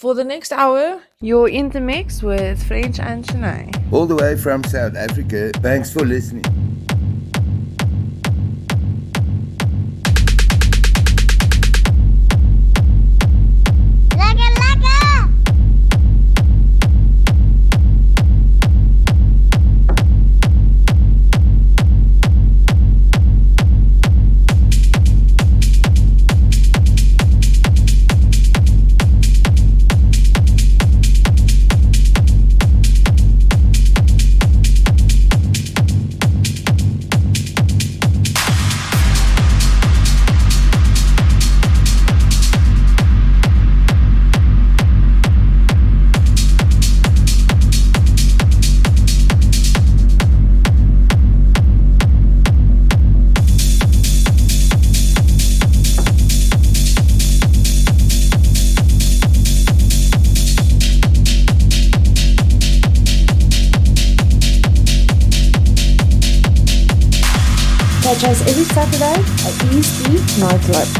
for the next hour, you're in the mix with French and Chennai. All the way from South Africa. Thanks for listening. Nightlife.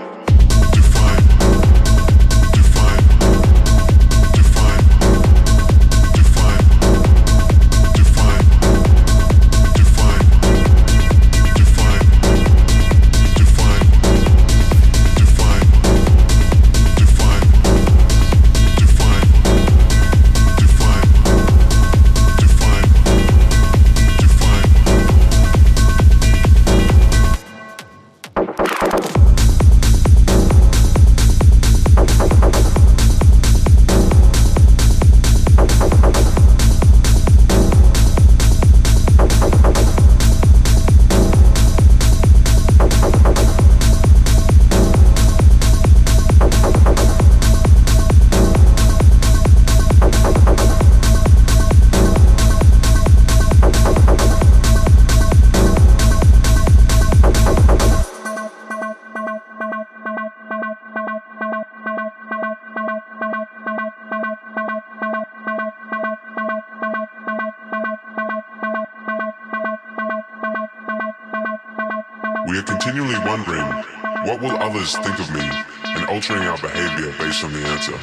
others think of me, and altering our behavior based on the answer.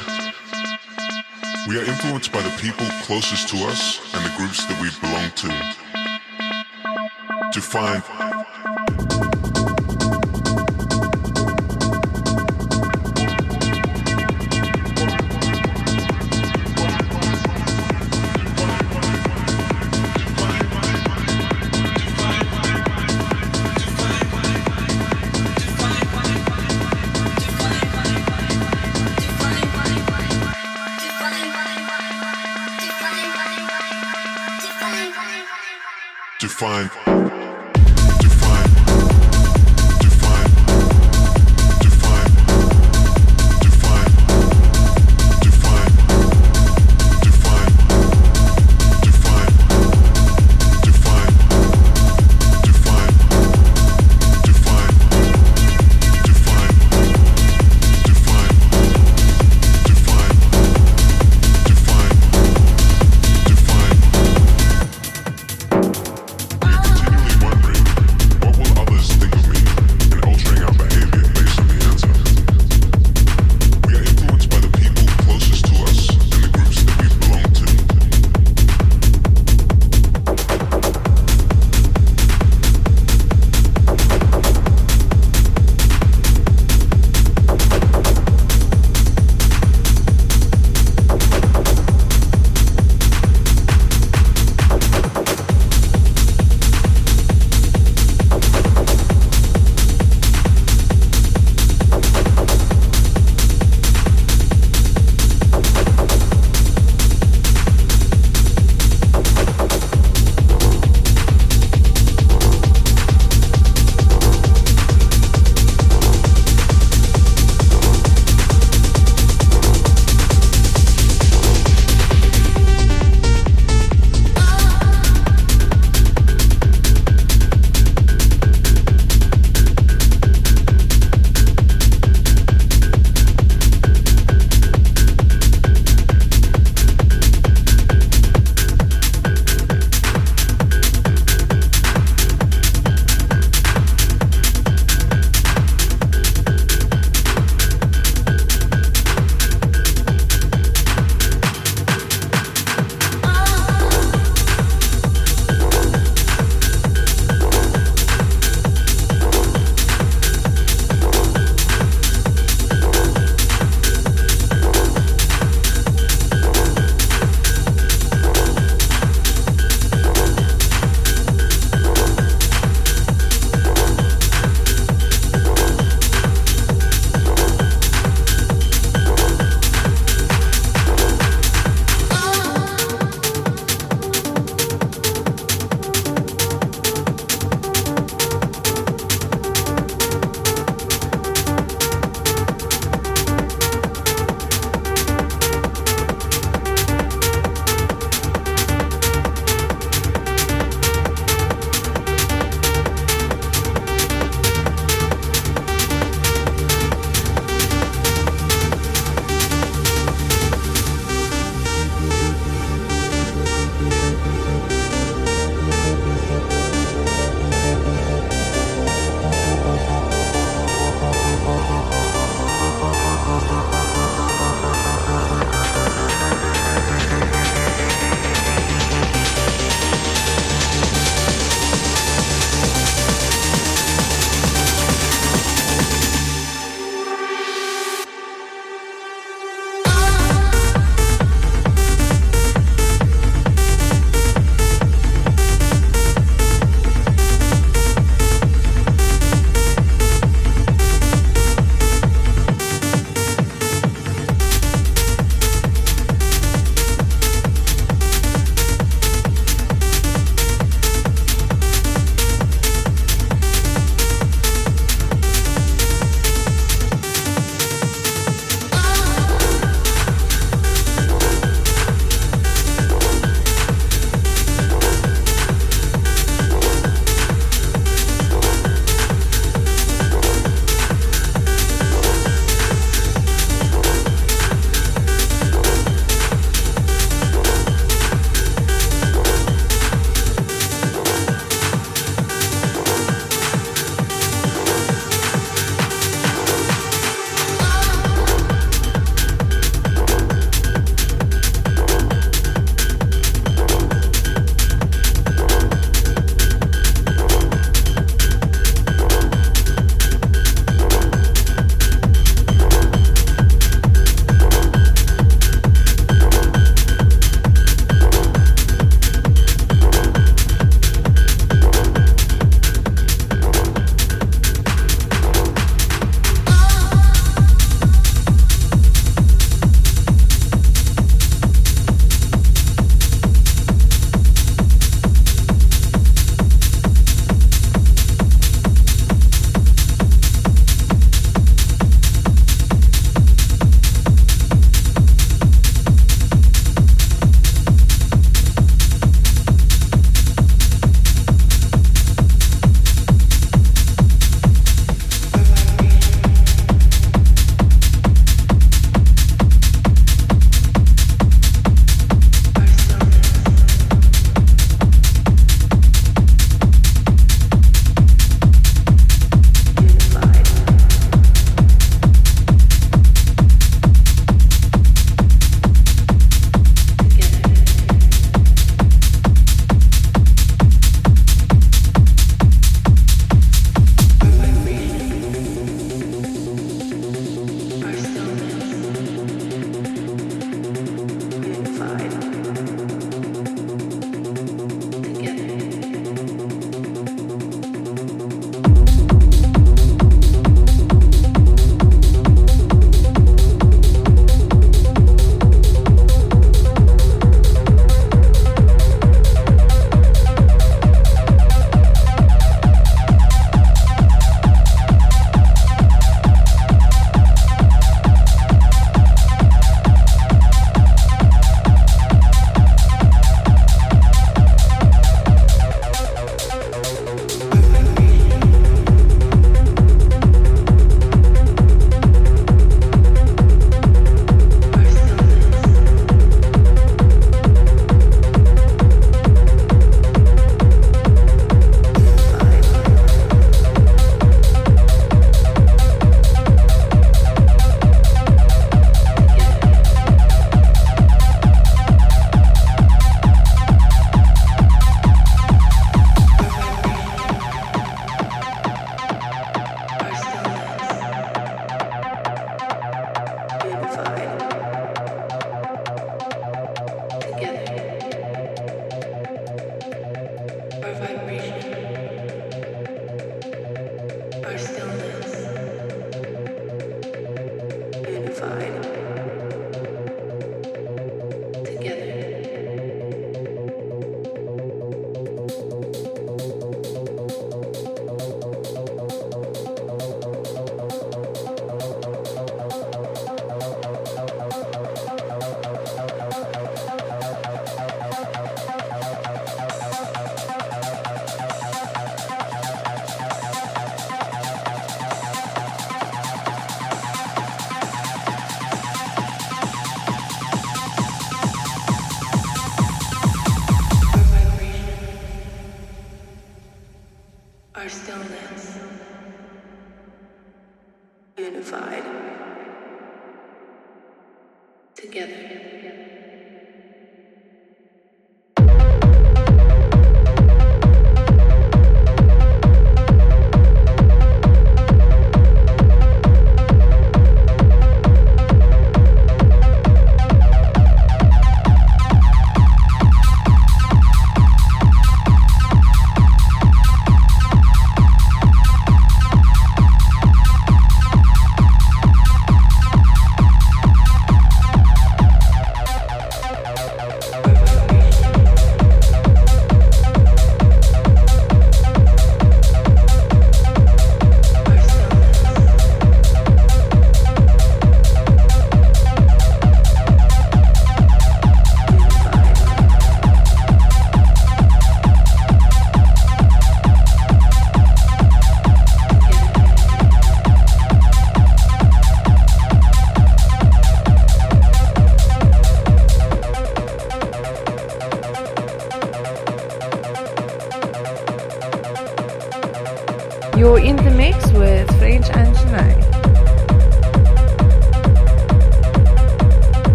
We are influenced by the people closest to us and the groups that we belong to. To find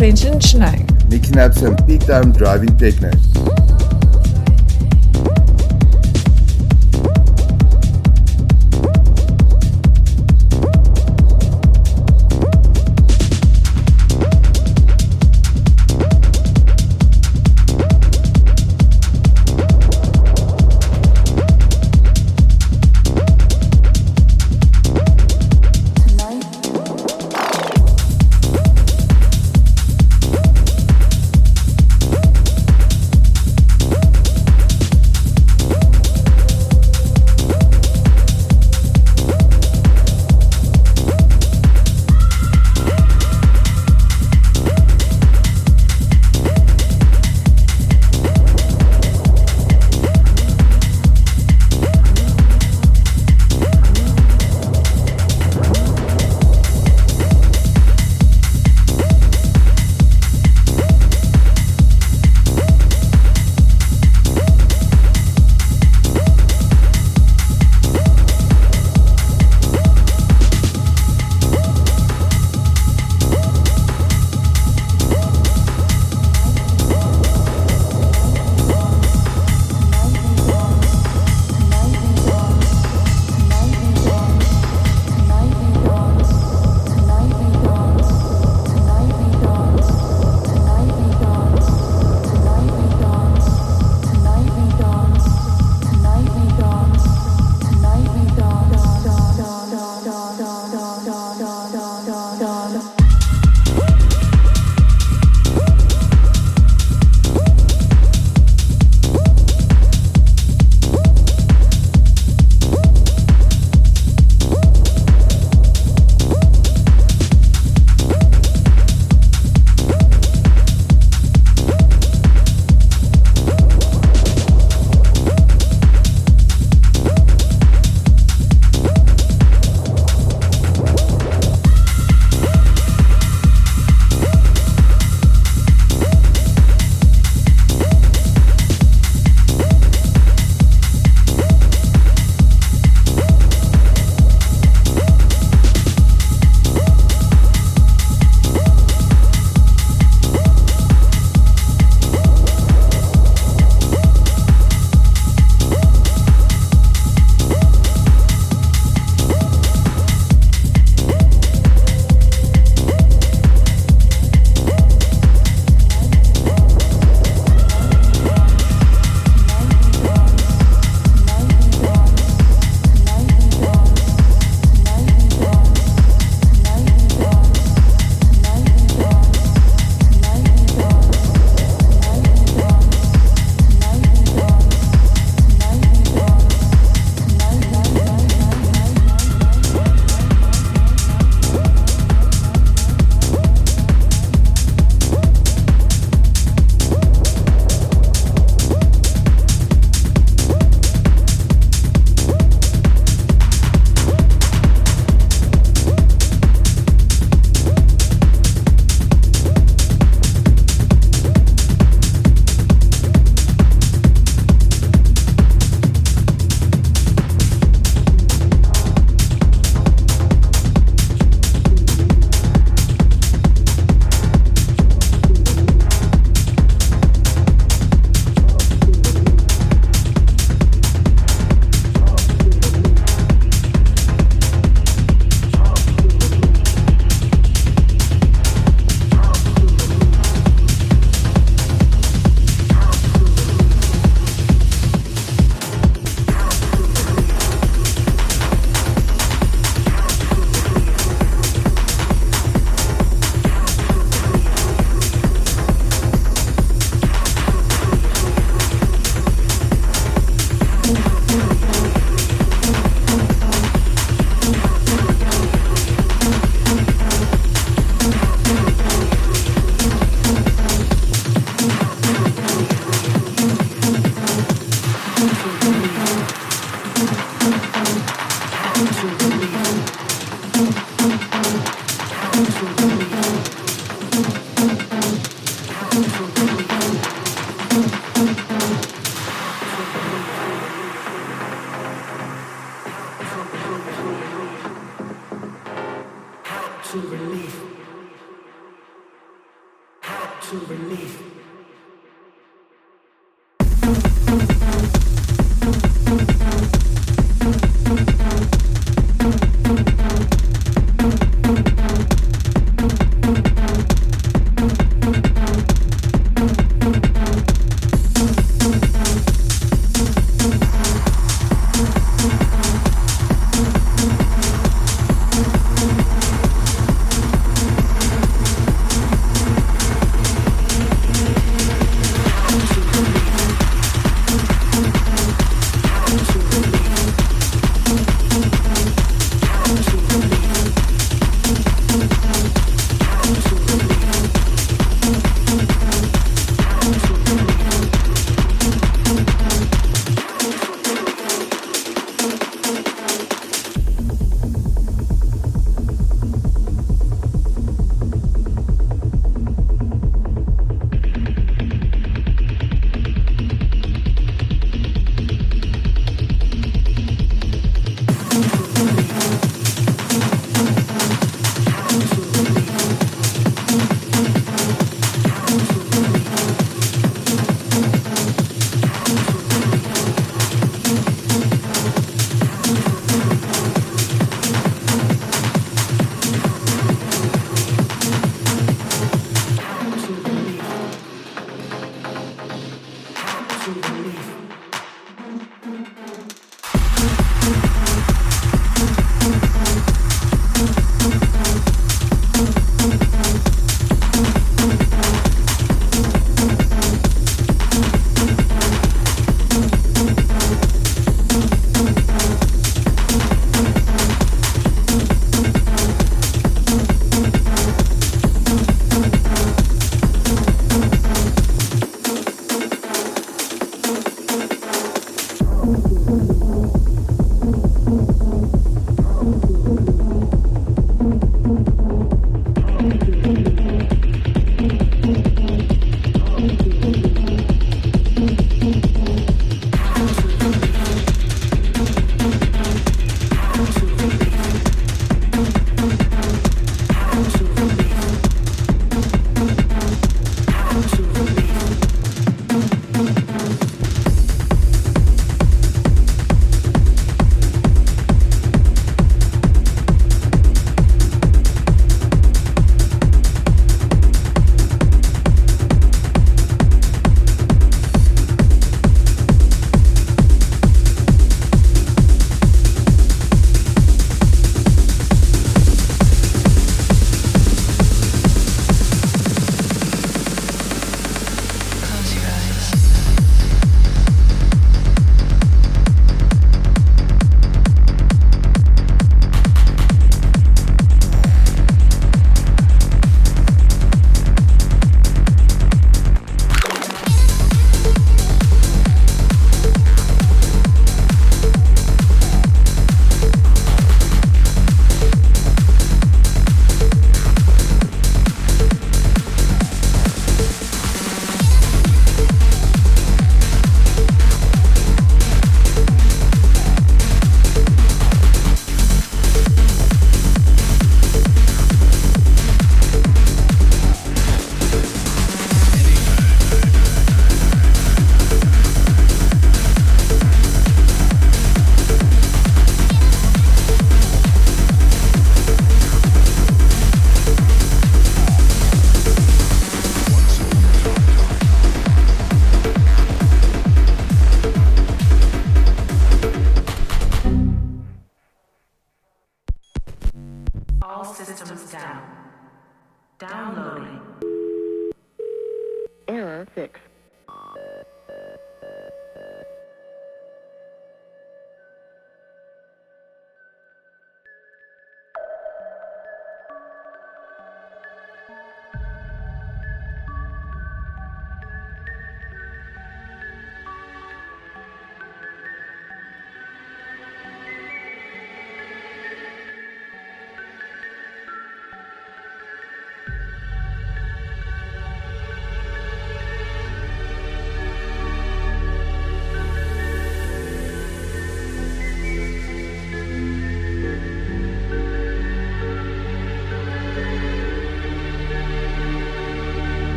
and Schnang. Mixing up some big time driving techno.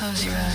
Close your eyes.